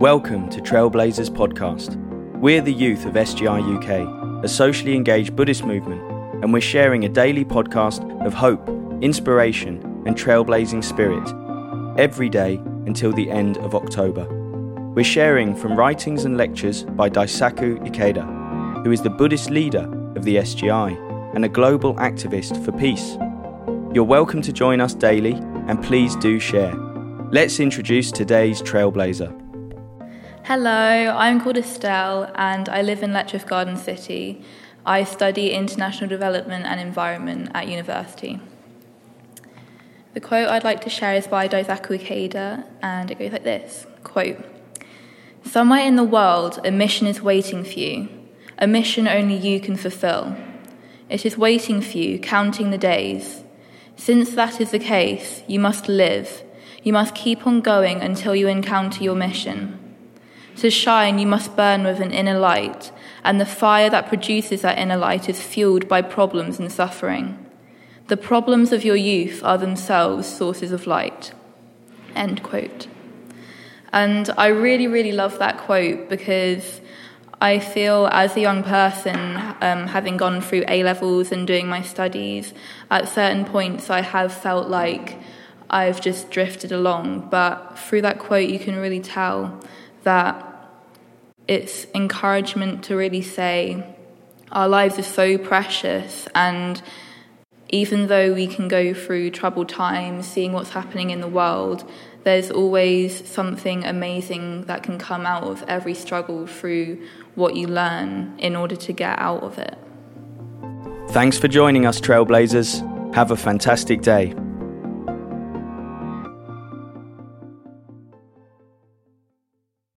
Welcome to Trailblazers Podcast. We're the youth of SGI UK, a socially engaged Buddhist movement, and we're sharing a daily podcast of hope, inspiration, and trailblazing spirit every day until the end of October. We're sharing from writings and lectures by Daisaku Ikeda, who is the Buddhist leader of the SGI and a global activist for peace. You're welcome to join us daily and please do share. Let's introduce today's trailblazer. Hello, I'm called Estelle and I live in Letchworth Garden City. I study international development and environment at university. The quote I'd like to share is by Daisaku Ikeda and it goes like this quote, Somewhere in the world, a mission is waiting for you, a mission only you can fulfill. It is waiting for you, counting the days. Since that is the case, you must live. You must keep on going until you encounter your mission. To shine, you must burn with an inner light, and the fire that produces that inner light is fueled by problems and suffering. The problems of your youth are themselves sources of light. End quote. And I really, really love that quote because I feel, as a young person, um, having gone through A levels and doing my studies, at certain points I have felt like I've just drifted along. But through that quote, you can really tell that it's encouragement to really say our lives are so precious and even though we can go through troubled times seeing what's happening in the world there's always something amazing that can come out of every struggle through what you learn in order to get out of it Thanks for joining us, Trailblazers. Have a fantastic day.